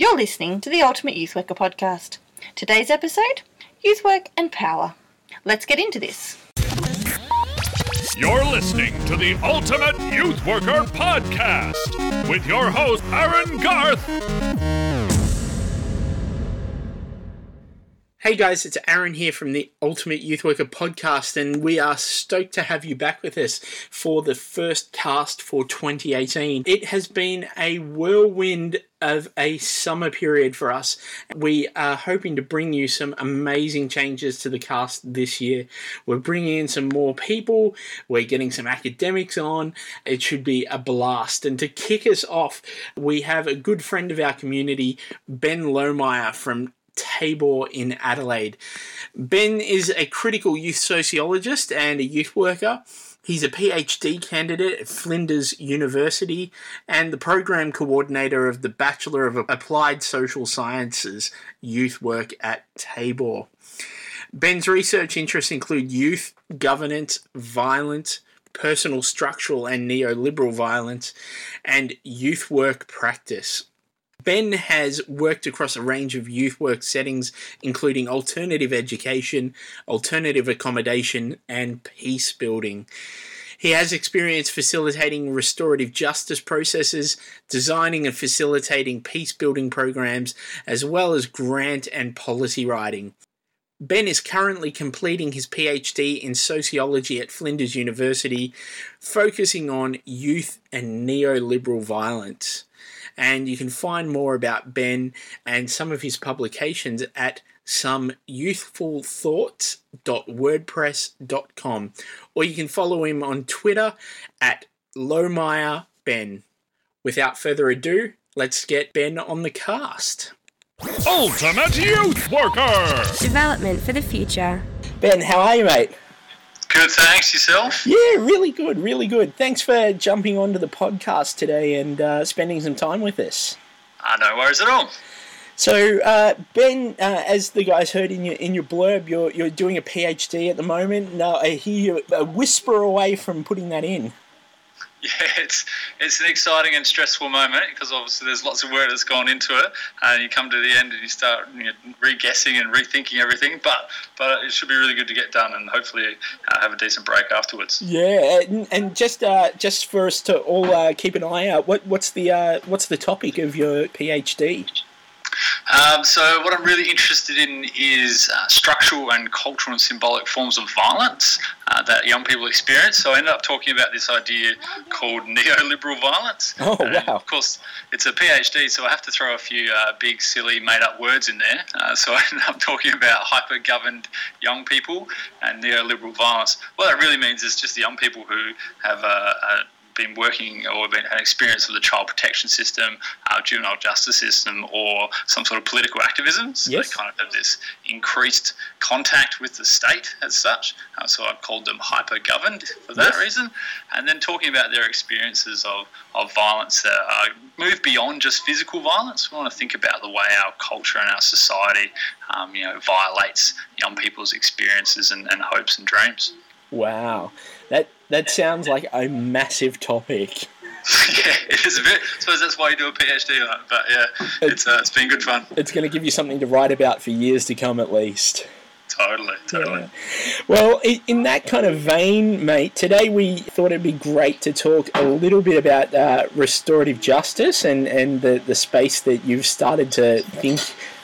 You're listening to the Ultimate Youth Worker podcast. Today's episode Youth Work and Power. Let's get into this. You're listening to the Ultimate Youth Worker podcast with your host, Aaron Garth. Hey guys, it's Aaron here from the Ultimate Youth Worker podcast, and we are stoked to have you back with us for the first cast for 2018. It has been a whirlwind of a summer period for us. We are hoping to bring you some amazing changes to the cast this year. We're bringing in some more people, we're getting some academics on. It should be a blast. And to kick us off, we have a good friend of our community, Ben Lohmeyer from Tabor in Adelaide. Ben is a critical youth sociologist and a youth worker. He's a PhD candidate at Flinders University and the program coordinator of the Bachelor of Applied Social Sciences youth work at Tabor. Ben's research interests include youth, governance, violence, personal structural and neoliberal violence, and youth work practice. Ben has worked across a range of youth work settings, including alternative education, alternative accommodation, and peace building. He has experience facilitating restorative justice processes, designing and facilitating peace building programs, as well as grant and policy writing. Ben is currently completing his PhD in sociology at Flinders University, focusing on youth and neoliberal violence and you can find more about Ben and some of his publications at someyouthfulthoughts.wordpress.com or you can follow him on Twitter at Lohmeyer Ben. Without further ado, let's get Ben on the cast. Ultimate Youth Worker! Development for the future. Ben, how are you, mate? Good, thanks. Yourself? Yeah, really good, really good. Thanks for jumping onto the podcast today and uh, spending some time with us. Uh, no worries at all. So, uh, Ben, uh, as the guys heard in your in your blurb, you're you're doing a PhD at the moment. Now, I hear you a whisper away from putting that in. Yeah, it's it's an exciting and stressful moment because obviously there's lots of work that's gone into it, and you come to the end and you start you know, re-guessing and rethinking everything. But but it should be really good to get done and hopefully uh, have a decent break afterwards. Yeah, and, and just uh, just for us to all uh, keep an eye out, what what's the uh, what's the topic of your PhD? Um, so, what I'm really interested in is uh, structural and cultural and symbolic forms of violence uh, that young people experience. So, I ended up talking about this idea called neoliberal violence. Oh, and wow. Of course, it's a PhD, so I have to throw a few uh, big, silly, made up words in there. Uh, so, I ended up talking about hyper governed young people and neoliberal violence. What that really means is just young people who have a, a been working or been an experience of the child protection system, uh, juvenile justice system, or some sort of political activism. So Yes. they kind of have this increased contact with the state as such. Uh, so I've called them hyper governed for that Yes. reason. And then talking about their experiences of, of violence that uh, move beyond just physical violence. We want to think about the way our culture and our society, um, you know, violates young people's experiences and, and hopes and dreams. Wow, that that sounds like a massive topic. yeah, it is a bit. I suppose that's why you do a PhD on it. But yeah, it's uh, it's been good fun. It's going to give you something to write about for years to come, at least. Totally, totally. Well, in that kind of vein, mate, today we thought it'd be great to talk a little bit about uh, restorative justice and, and the, the space that you've started to think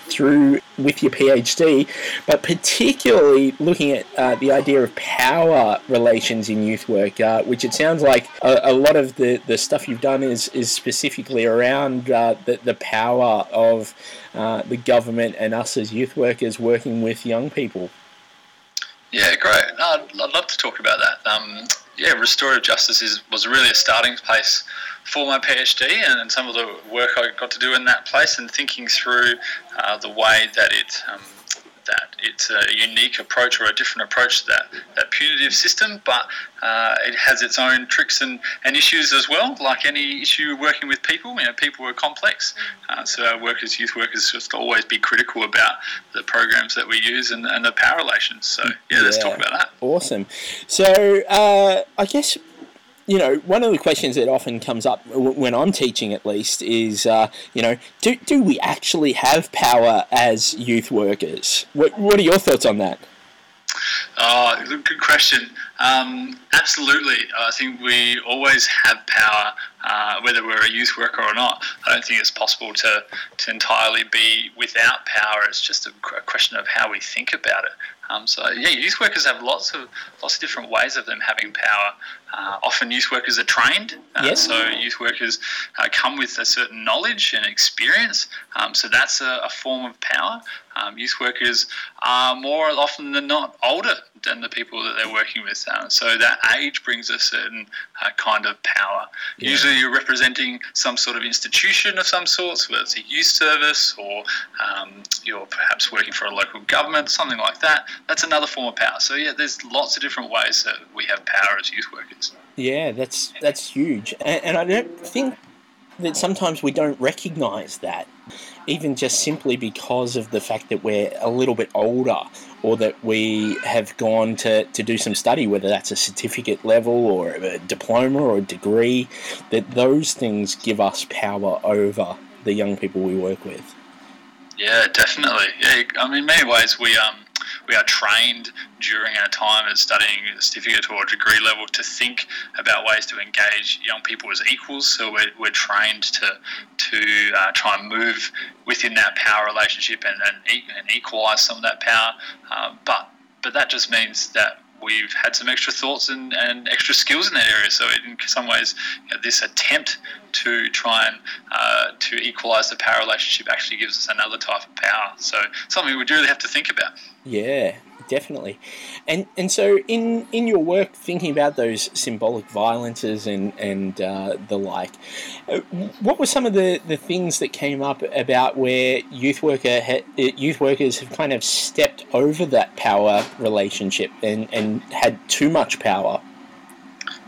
through with your PhD, but particularly looking at uh, the idea of power relations in youth work, uh, which it sounds like a, a lot of the, the stuff you've done is, is specifically around uh, the, the power of uh, the government and us as youth workers working with young people. Yeah, great. I'd, I'd love to talk about that. Um, yeah, restorative justice is was really a starting place for my PhD and, and some of the work I got to do in that place and thinking through uh, the way that it um, that it's a unique approach or a different approach to that, that punitive system, but uh, it has its own tricks and, and issues as well. Like any issue working with people, you know, people are complex. Uh, so our workers, youth workers, just always be critical about the programs that we use and, and the power relations. So yeah, let's talk about that. Awesome. So uh, I guess you know, one of the questions that often comes up when I'm teaching, at least, is, uh, you know, do, do we actually have power as youth workers? What, what are your thoughts on that? Oh, good question. Um, absolutely. I think we always have power, uh, whether we're a youth worker or not. I don't think it's possible to, to entirely be without power. It's just a question of how we think about it. Um, so yeah, youth workers have lots of lots of different ways of them having power. Uh, often youth workers are trained, uh, so youth workers uh, come with a certain knowledge and experience. Um, so that's a, a, form of power. Um, youth workers are more often than not older than the people that they're working with. Uh, so that age brings a certain uh, kind of power. Yeah. Usually, you're representing some sort of institution of some sort, whether it's a youth service or um, you're perhaps working for a local government, something like that. That's another form of power. So yeah, there's lots of different ways that we have power as youth workers. Yeah, that's that's huge, and, and I don't think that sometimes we don't recognise that, even just simply because of the fact that we're a little bit older or that we have gone to, to do some study, whether that's a certificate level or a diploma or a degree, that those things give us power over the young people we work with. Yeah, definitely. Yeah, I mean, in many ways, we um, we are trained during our time at studying a certificate or degree level to think about ways to engage young people as equals. So we're, we're trained to to uh, try and move within that power relationship and, and, and equalise some of that power. Uh, but but that just means that we've had some extra thoughts and, and extra skills in that area. So in some ways, you know, this attempt to try and uh, to equalise the power relationship actually gives us another type of power. So something we do really have to think about. Yeah, definitely. And and so in in your work, thinking about those symbolic violences and and uh, the like, uh, what were some of the, the things that came up about where youth worker ha- youth workers have kind of stepped over that power relationship and and had too much power?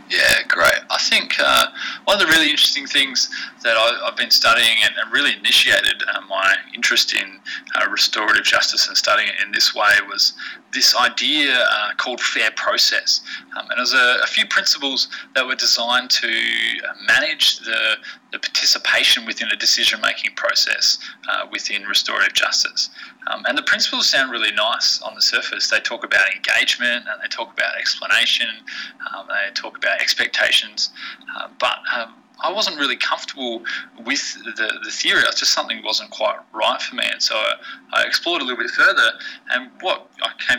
Yeah, great. I think uh, one of the really interesting things that I, have been studying and, and really initiated uh, my interest in uh, restorative justice and studying it in this way was this idea uh, called fair process. Um, and there's a, a, few principles that were designed to uh, manage the, the participation within a decision making process uh, within restorative justice. Um, and the principles sound really nice on the surface. They talk about engagement and they talk about explanation, um, they talk about expectations. Uh, but um, I wasn't really comfortable with the, the theory. It's just something wasn't quite right for me. And so I, I explored a little bit further. And what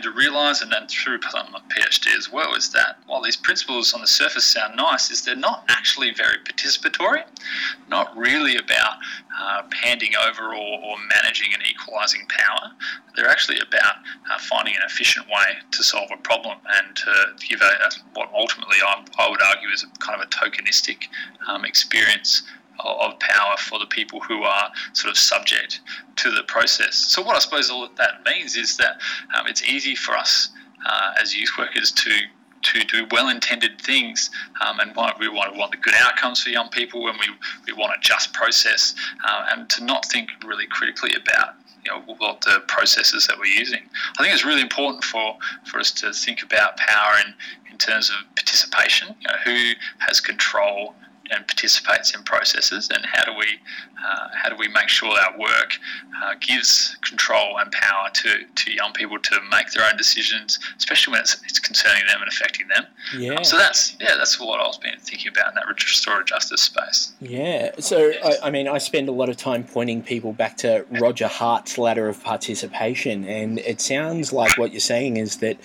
came to realise, and then through my PhD as well, is that while these principles on the surface sound nice, is they're not actually very participatory, not really about uh, handing over or, or, managing and equalising power. They're actually about uh, finding an efficient way to solve a problem and to give a, a what ultimately I, I, would argue is a kind of a tokenistic um, experience of power for the people who are sort of subject to the process. So, what I suppose all that means is that um, it's easy for us uh, as youth workers to to do well-intended things, um, and we want want the good outcomes for young people, and we, we want a just process, uh, and to not think really critically about you know what the processes that we're using. I think it's really important for, for us to think about power in, in terms of participation. You know, who has control and participates in processes, and how do we uh, how do we make sure our work uh, gives control and power to, to young people to make their own decisions, especially when it's, it's concerning them and affecting them. Yeah. Um, so that's yeah, that's what I was been thinking about in that restorative justice space. Yeah. So I, I, mean, I spend a lot of time pointing people back to Roger Hart's ladder of participation, and it sounds like what you're saying is that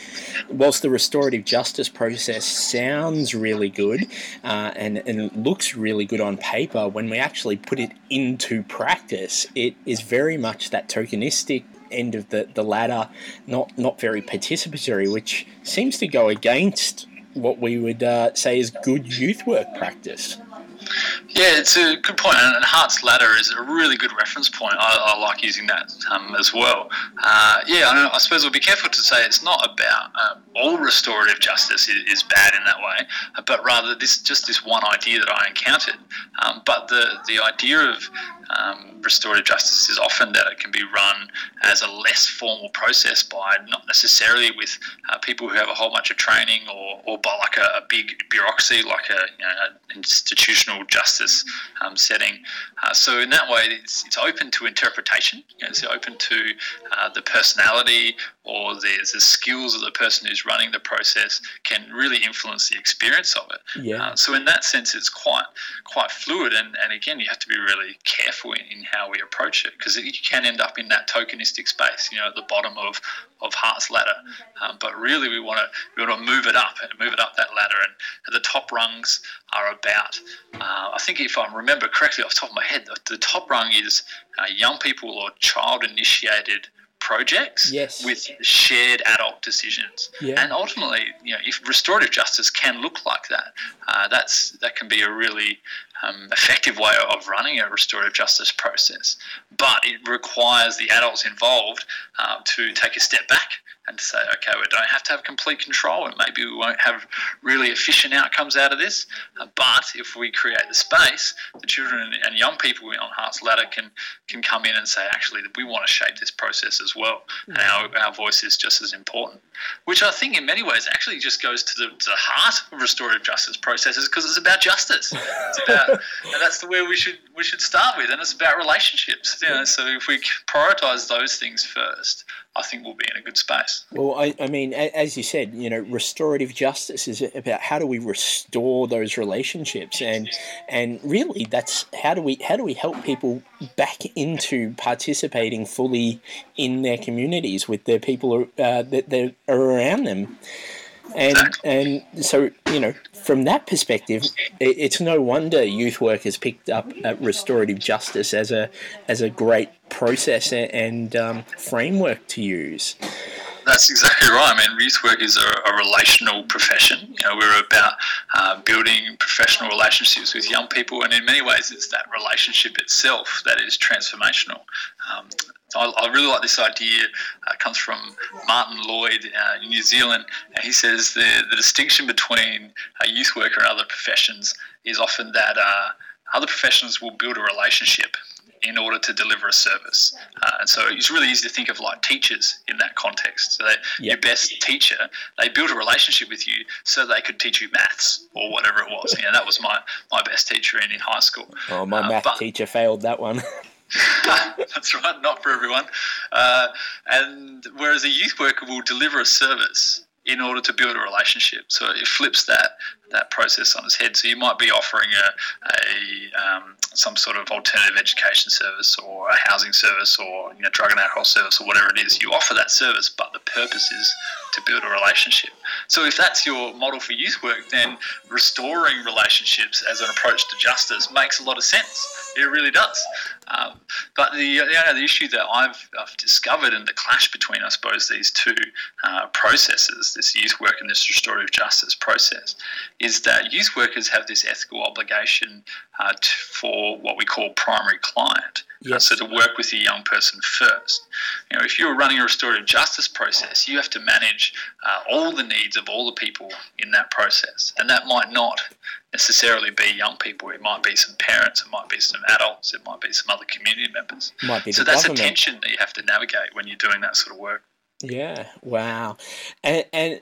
whilst the restorative justice process sounds really good uh, and and looks looks really good on paper, when we actually put it into practice, it is very much that tokenistic end of the, the ladder, not not very participatory, which seems to go against what we would uh, say is good youth work practice. Yeah, it's a good point, and Hart's Ladder is a really good reference point. I, I like using that um, as well. Uh, yeah, I, I, suppose we'll be careful to say it's not about um, all restorative justice is, is, bad in that way, but rather this just this one idea that I encountered. Um, but the the idea of um, restorative justice is often that it can be run as a less formal process by not necessarily with uh, people who have a whole bunch of training or, or by like a, a big bureaucracy, like a you know, institutional justice um, setting. Uh, so in that way, it's, it's open to interpretation. You know, it's open to uh, the personality or the, the skills of the person who's running the process can really influence the experience of it. Yeah. Uh, so in that sense, it's quite quite fluid, and, and again, you have to be really careful in, in how we approach it because you can end up in that tokenistic space, you know, at the bottom of, of Hart's ladder. Um, but really, we want to we want to move it up and move it up that ladder, and the top rungs are about. Uh, I think if I remember correctly off the top of my head, the, the top rung is uh, young people or child initiated projects yes. with shared adult decisions. Yeah. And ultimately, you know, if restorative justice can look like that, uh, that's that can be a really um, effective way of running a restorative justice process. But it requires the adults involved uh, to take a step back and to say, okay, we don't have to have complete control, and maybe we won't have really efficient outcomes out of this. Uh, but if we create the space, the children and young people on Hart's Ladder can can come in and say, actually, we want to shape this process as well, and our, our voice is just as important. Which I think, in many ways, actually just goes to the, to the heart of restorative justice processes because it's about justice. It's about, and that's the way we should we should start with, and it's about relationships. You know, so if we prioritize those things first, I think we'll be in a good space. Well, I, I mean, as you said, you know, restorative justice is about how do we restore those relationships, and and really, that's how do we how do we help people back into participating fully in their communities with their people uh, that, that are around them. And and so you know, from that perspective, it's no wonder youth work has picked up restorative justice as a as a great process and um, framework to use. That's exactly right. I mean, youth work is a, a relational profession. You know, we're about uh, building professional relationships with young people, and in many ways, it's that relationship itself that is transformational. Um, I, I, really like this idea. Uh, it comes from Martin Lloyd uh, in New Zealand, and he says the, the distinction between a youth worker and other professions is often that uh, other professions will build a relationship in order to deliver a service. Uh, and so it's really easy to think of like teachers in that context. So yep. your best teacher, they built a relationship with you so they could teach you maths or whatever it was. Yeah, that was my, my best teacher in, in high school. Oh, my uh, math but, teacher failed that one. That's right, not for everyone. Uh, and whereas a youth worker will deliver a service in order to build a relationship, so it flips that that process on its head. So you might be offering a, a um, some sort of alternative education service or a housing service or you know, drug and alcohol service or whatever it is. You offer that service, but the purpose is to build a relationship. So if that's your model for youth work, then restoring relationships as an approach to justice makes a lot of sense. It really does. Um, but the you know, the issue that I've, I've discovered and the clash between, I suppose, these two uh, processes, this youth work and this restorative justice process, is that youth workers have this ethical obligation uh, to, for what we call primary client. Uh, yes. Uh, so to work with the young person first. You know, if you're running a restorative justice process, you have to manage uh, all the needs of all the people in that process, and that might not necessarily be young people. It might be some parents, it might be some adults, it might be some other community members. Might be so that's government. a tension that you have to navigate when you're doing that sort of work. Yeah. Wow. And and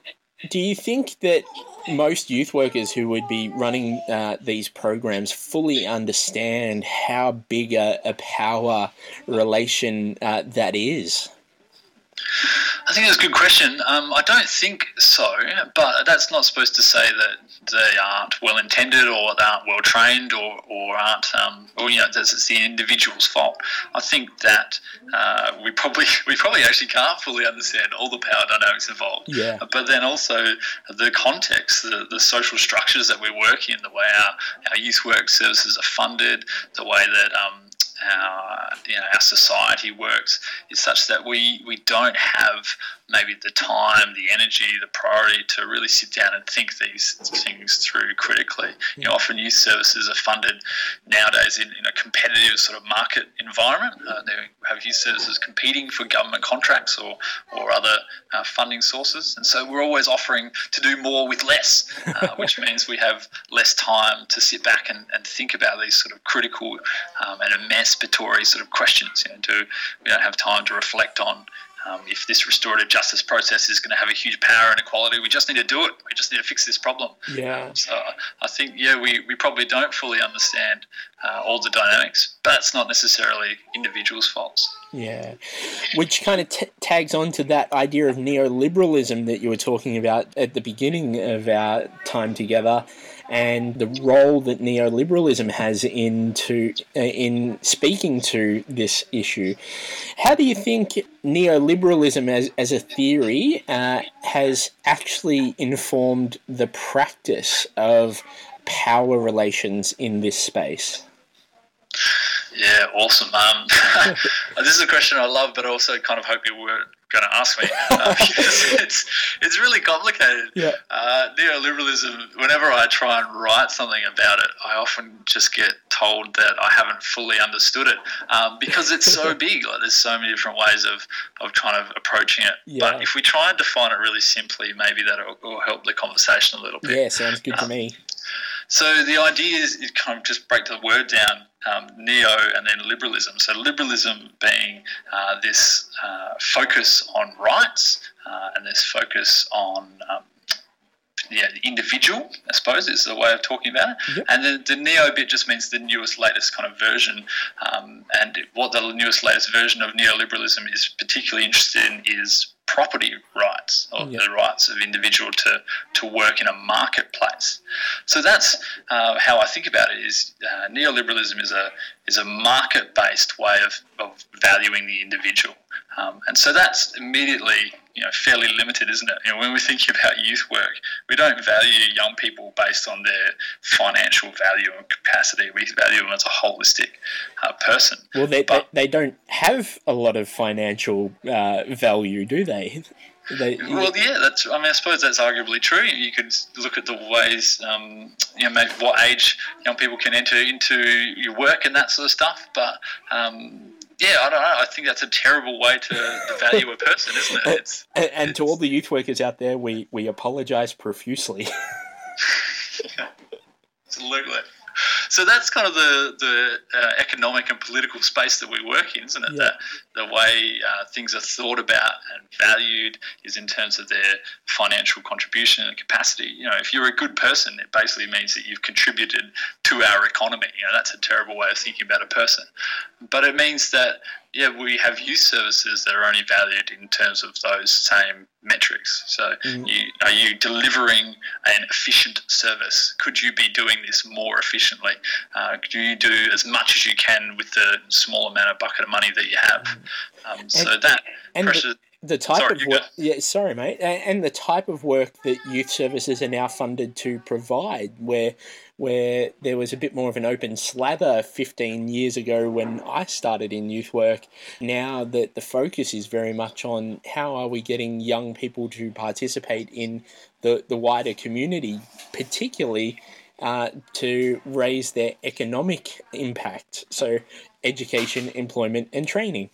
do you think that most youth workers who would be running uh, these programs fully understand how big a, a power relation uh, that is? I think that's a good question. Um, I don't think so, but that's not supposed to say that they aren't well intended or they aren't well trained or, or aren't, um, or you know, it's the individual's fault. I think that uh, we probably we probably actually can't fully understand all the power dynamics involved. Yeah. But then also the context, the, the social structures that we work in, the way our, our youth work services are funded, the way that um, our you know our society works is such that we we don't have maybe the time, the energy, the priority to really sit down and think these things through critically. You know, often youth services are funded nowadays in, in a competitive sort of market environment. Uh, they have youth services competing for government contracts or, or other uh, funding sources. And so we're always offering to do more with less, uh, which means we have less time to sit back and, and think about these sort of critical um, and emancipatory sort of questions. You know, do, we don't have time to reflect on um, if this restorative justice process is going to have a huge power and equality, we just need to do it. We just need to fix this problem. Yeah. Um, so I think, yeah, we, we probably don't fully understand uh, all the dynamics, but it's not necessarily individuals' faults. Yeah, which kind of t- tags on to that idea of neoliberalism that you were talking about at the beginning of our time together, and the role that neoliberalism has into uh, in speaking to this issue. How do you think neoliberalism as, as a theory uh, has actually informed the practice of power relations in this space? Yeah, awesome. Um, this is a question I love, but also kind of hope you were going to ask me. Um, it's, it's really complicated. Yeah. Uh, neoliberalism, whenever I try and write something about it, I often just get told that I haven't fully understood it um, because it's so big. Like, there's so many different ways of, of trying of approaching it. Yeah. But if we try and define it really simply, maybe that will help the conversation a little bit. Yeah, sounds good to me. So the idea is it kind of just break the word down, um, neo and then liberalism. So liberalism being uh, this uh, focus on rights uh, and this focus on um, yeah, the individual, I suppose, is a way of talking about it. Yep. And then the neo bit just means the newest, latest kind of version. Um, and what the newest, latest version of neoliberalism is particularly interested in is property rights or Yep. the rights of individual to, to work in a marketplace. So that's uh, how I think about it. Is uh, neoliberalism is a is a market based way of, of valuing the individual, um, and so that's immediately you know fairly limited, isn't it? You know, when we think about youth work, we don't value young people based on their financial value and capacity. We value them as a holistic uh, person. Well, they, But- they, they don't have a lot of financial uh, value, do they? they Well, yeah, that's. I mean, I suppose that's arguably true. You could look at the ways, um, you know, maybe what age young people can enter into your work and that sort of stuff. But um, yeah, I don't know. I think that's a terrible way to, value a person, isn't it? It's, and, and to all the youth workers out there, we, we apologise profusely. Absolutely. So that's kind of the the uh, economic and political space that we work in, isn't it? Yeah. The, the way uh, things are thought about and valued is in terms of their financial contribution and capacity. You know, if you're a good person, it basically means that you've contributed to our economy. You know, that's a terrible way of thinking about a person, but it means that yeah, we have youth services that are only valued in terms of those same metrics. So, Mm. you, are you delivering an efficient service? Could you be doing this more efficiently? Uh, do you do as much as you can with the small amount of bucket of money that you have? Um, so that and the- the type Sorry, of work, yeah, sorry, mate, and the type of work that youth services are now funded to provide, where where there was a bit more of an open slather 15 years ago when I started in youth work. Now that the focus is very much on how are we getting young people to participate in the, the wider community, particularly uh, to raise their economic impact. So, education, employment, and training.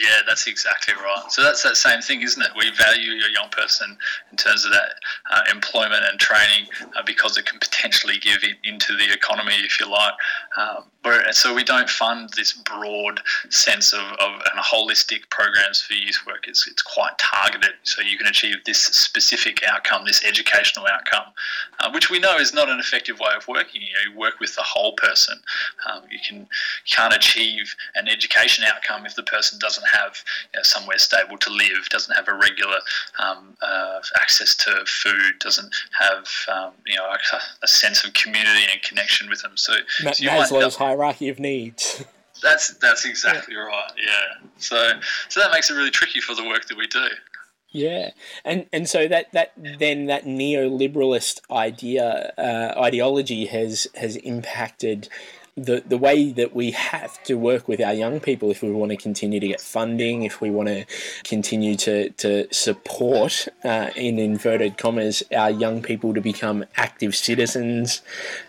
Yeah, that's exactly right. So that's that same thing, isn't it? We value your young person in terms of that uh, employment and training uh, because it can potentially give it into the economy, if you like. Um, so we don't fund this broad sense of, of and holistic programs for youth work. It's, it's quite targeted, so you can achieve this specific outcome, this educational outcome, uh, which we know is not an effective way of working. You, know, you work with the whole person. Um, you can can't achieve an education outcome if the person doesn't have you know, somewhere stable to live, doesn't have a regular um, uh, access to food, doesn't have um, you know a, a sense of community and connection with them. So, Ma- so you might end Maslow's hierarchy of needs. that's that's exactly right. Yeah. So so that makes it really tricky for the work that we do. Yeah, and and so that that then that neoliberalist idea uh, ideology has has impacted the the way that we have to work with our young people if we want to continue to get funding, if we want to continue to to support uh, in inverted commas our young people to become active citizens.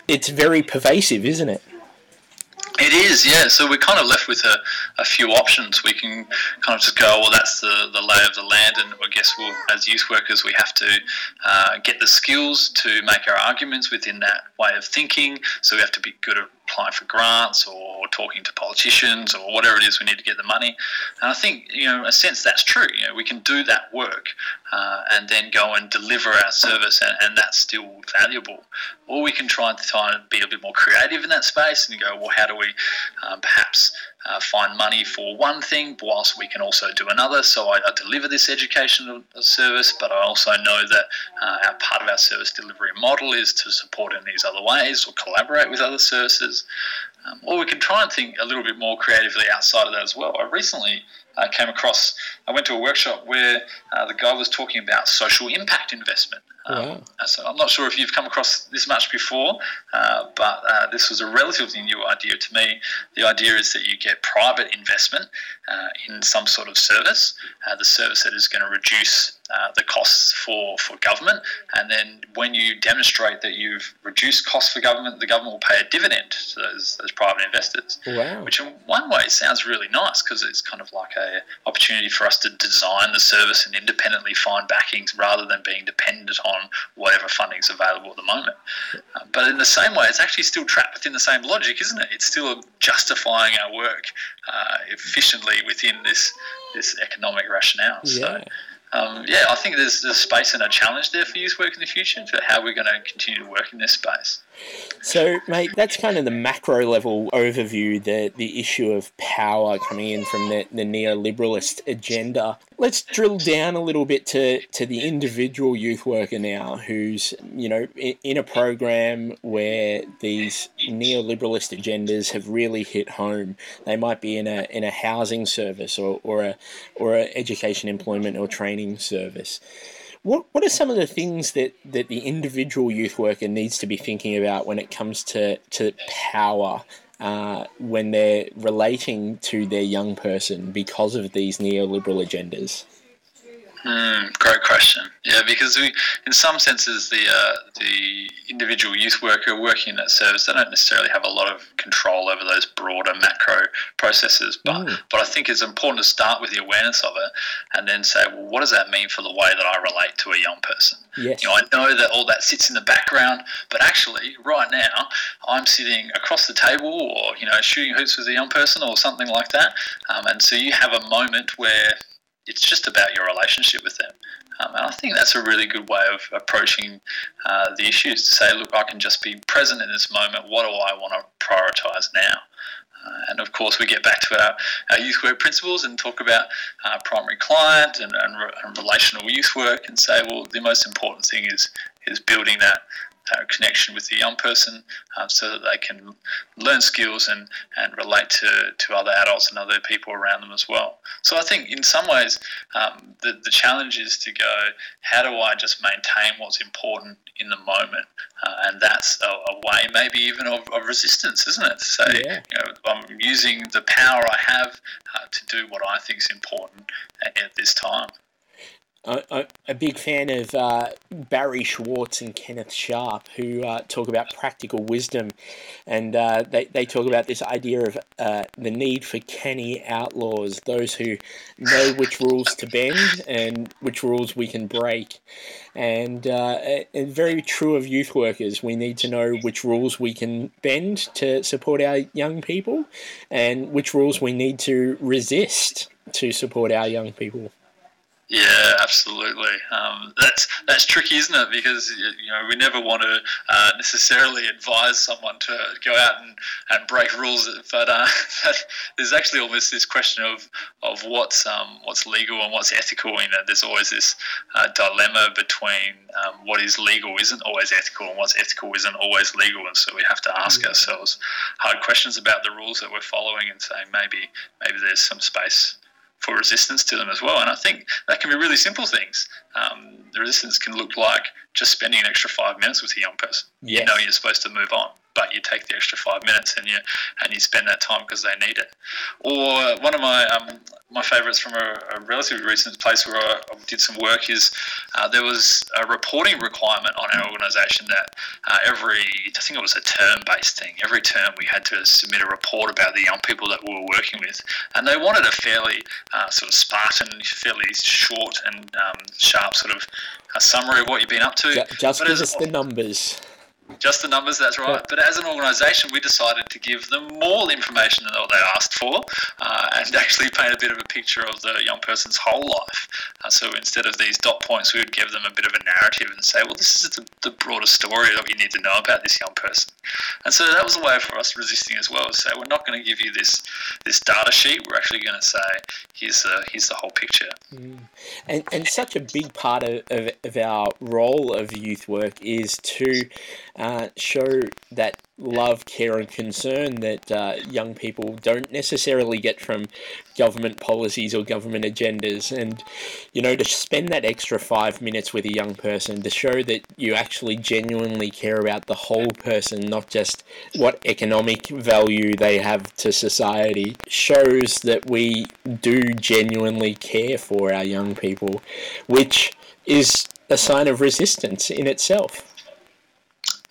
It's very pervasive, isn't it? It is, yeah. So we're kind of left with a, a few options. We can kind of just go, well, that's the, the lay of the land, and I guess we'll, as youth workers, we have to uh, get the skills to make our arguments within that way of thinking. So we have to be good at applying for grants or talking to politicians or whatever it is we need to get the money. And I think, you know, in a sense that's true. You know, we can do that work uh, and then go and deliver our service and, and that's still valuable. Or we can try and, try and be a bit more creative in that space and go, well, how do we um, perhaps uh, find money for one thing whilst we can also do another. So I, I deliver this educational service, but I also know that uh, our part of our service delivery model is to support in these other ways or collaborate with other services. Um, or we can try and think a little bit more creatively outside of that as well. I recently uh, came across, I went to a workshop where uh, the guy was talking about social impact investment. Um, wow. So I'm not sure if you've come across this much before, uh, but uh, this was a relatively new idea to me. The idea is that you get private investment uh, in some sort of service, uh, the service that is going to reduce uh, the costs for, for government. And then when you demonstrate that you've reduced costs for government, the government will pay a dividend to those, those private investors. Wow. Which in one way sounds really nice because it's kind of like a opportunity for us to design the service and independently find backings rather than being dependent on whatever funding is available at the moment. Uh, but in the same way, it's actually still trapped within the same logic, isn't it? It's still justifying our work uh, efficiently within this this economic rationale. Yeah. So um, yeah, I think there's, there's space and a challenge there for youth work in the future for how we're going to continue to work in this space. So, mate, that's kind of the macro level overview, the, the issue of power coming in from the, the neoliberalist agenda. Let's drill down a little bit to, to the individual youth worker now who's, you know, in, a program where these neoliberalist agendas have really hit home. They might be in a, in a housing service or, or a or a education, employment, or training service. What, what are some of the things that, that the individual youth worker needs to be thinking about when it comes to, to power uh, when they're relating to their young person because of these neoliberal agendas? Mm, great question. Yeah, because we, in some senses, the uh, the individual youth worker working in that service, they don't necessarily have a lot of control over those broader macro processes. But mm. but I think it's important to start with the awareness of it, and then say, well, what does that mean for the way that I relate to a young person? Yes. You know, I know that all that sits in the background, but actually, right now, I'm sitting across the table, or you know, shooting hoops with a young person, or something like that. Um, and so you have a moment where it's just about your relationship with them. Um, and I think that's a really good way of approaching uh, the issues to say, look, I can just be present in this moment. What do I want to prioritize now? Uh, and of course, we get back to our, our youth work principles and talk about uh, primary client and, and, re- and, relational youth work and say, well, the most important thing is is building that uh, connection with the young person um, so that they can learn skills and, and relate to, to other adults and other people around them as well. So I think in some ways um, the, the challenge is to go, how do I just maintain what's important in the moment? Uh, and that's a, a, way maybe even of, of, resistance, isn't it? Say, yeah. you know, I'm using the power I have uh, to do what I think is important at, at this time a, a big fan of uh, Barry Schwartz and Kenneth Sharpe, who uh, talk about practical wisdom, and uh, they, they talk about this idea of uh, the need for canny outlaws, those who know which rules to bend and which rules we can break. And, uh, and very true of youth workers, we need to know which rules we can bend to support our young people, and which rules we need to resist to support our young people. Yeah, absolutely. Um, that's that's tricky, isn't it? Because you know we never want to uh, necessarily advise someone to go out and, and break rules, but uh, there's actually almost this question of of what's um, what's legal and what's ethical. You know, there's always this uh, dilemma between um, what is legal isn't always ethical, and what's ethical isn't always legal, and so we have to ask mm-hmm. ourselves hard questions about the rules that we're following, and say maybe maybe there's some space for resistance to them as well. And I think that can be really simple things. Um, the resistance can look like just spending an extra five minutes with a young person. Yes. You know you're supposed to move on, but you take the extra five minutes and you and you spend that time because they need it. Or one of my um, my favourites from a, a, relatively recent place where I, did some work is uh, there was a reporting requirement on our organisation that uh, every I think it was a term based thing. Every term we had to submit a report about the young people that we were working with, and they wanted a fairly uh, sort of Spartan, fairly short and um, sharp sort of a summary of what you've been up to. Just, just give us the numbers. Just the numbers, that's right. But as an organisation, we decided to give them more information than what they asked for uh, and actually paint a bit of a picture of the young person's whole life. Uh, so instead of these dot points, we would give them a bit of a narrative and say, well, this is the, the broader story that you need to know about this young person. And so that was a way for us resisting as well say, we're not going to give you this this data sheet. We're actually going to say, here's the, here's the whole picture. Mm. And, and such a big part of, of, of our role of youth work is to uh, show that love, care, and concern that uh, young people don't necessarily get from government policies or government agendas. And, you know, to spend that extra five minutes with a young person to show that you actually genuinely care about the whole person, not just what economic value they have to society, shows that we do genuinely care for our young people, which is a sign of resistance in itself.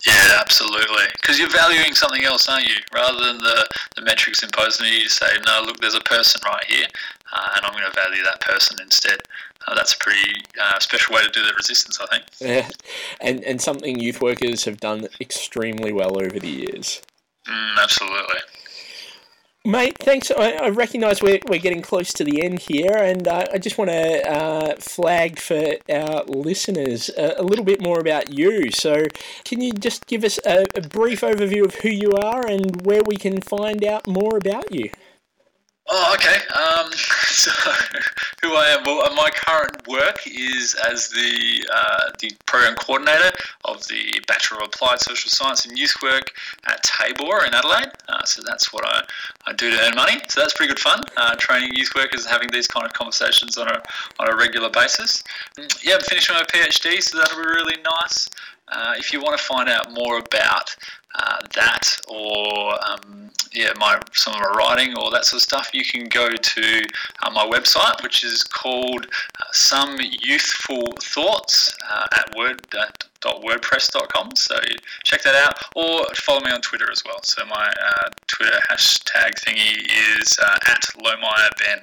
Yeah, absolutely. Because you're valuing something else, aren't you? Rather than the, the metrics imposed on you, you say, no, look, there's a person right here, uh, and I'm going to value that person instead. Uh, that's a pretty uh, special way to do the resistance, I think. Yeah, and, and something youth workers have done extremely well over the years. Mm, absolutely. Mate, thanks. I, I recognise we're, we're getting close to the end here, and uh, I just want to uh, flag for our listeners a, a, little bit more about you. So, can you just give us a, a brief overview of who you are and where we can find out more about you? Oh, okay. Um, so, who I am? Well, my current work is as the uh, the program coordinator of the Bachelor of Applied Social Science and Youth Work at Tabor in Adelaide. Uh, so that's what I, I do to earn money. So that's pretty good fun. Uh, training youth workers and having these kind of conversations on a on a regular basis. Yeah, I'm finishing my PhD, so that'll be really nice. Uh, if you want to find out more about uh, that or um, yeah, my some of my writing or that sort of stuff, you can go to uh, my website, which is called uh, Some Youthful Thoughts uh, at word. .wordpress.com so check that out or follow me on twitter as well so my uh, twitter hashtag thingy is at Lohmeyer ben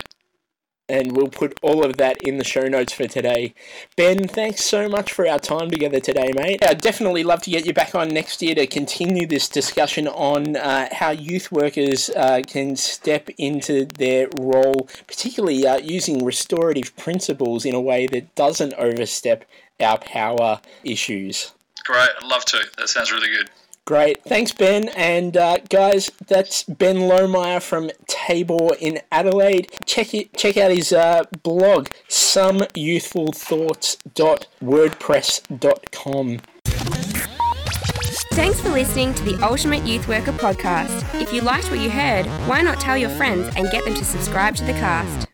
and we'll put all of that in the show notes for today. Ben, thanks so much for our time together today, mate. I'd definitely love to get you back on next year to continue this discussion on uh, how youth workers uh, can step into their role, particularly uh, using restorative principles in a way that doesn't overstep our power issues. Great, I'd love to. That sounds really good. Great. Thanks, Ben. And uh, guys, that's Ben Lohmeyer from Tabor in Adelaide. Check it, check out his uh, blog, someyouthfulthoughts.wordpress.com. Thanks for listening to the Ultimate Youth Worker podcast. If you liked what you heard, why not tell your friends and get them to subscribe to the cast?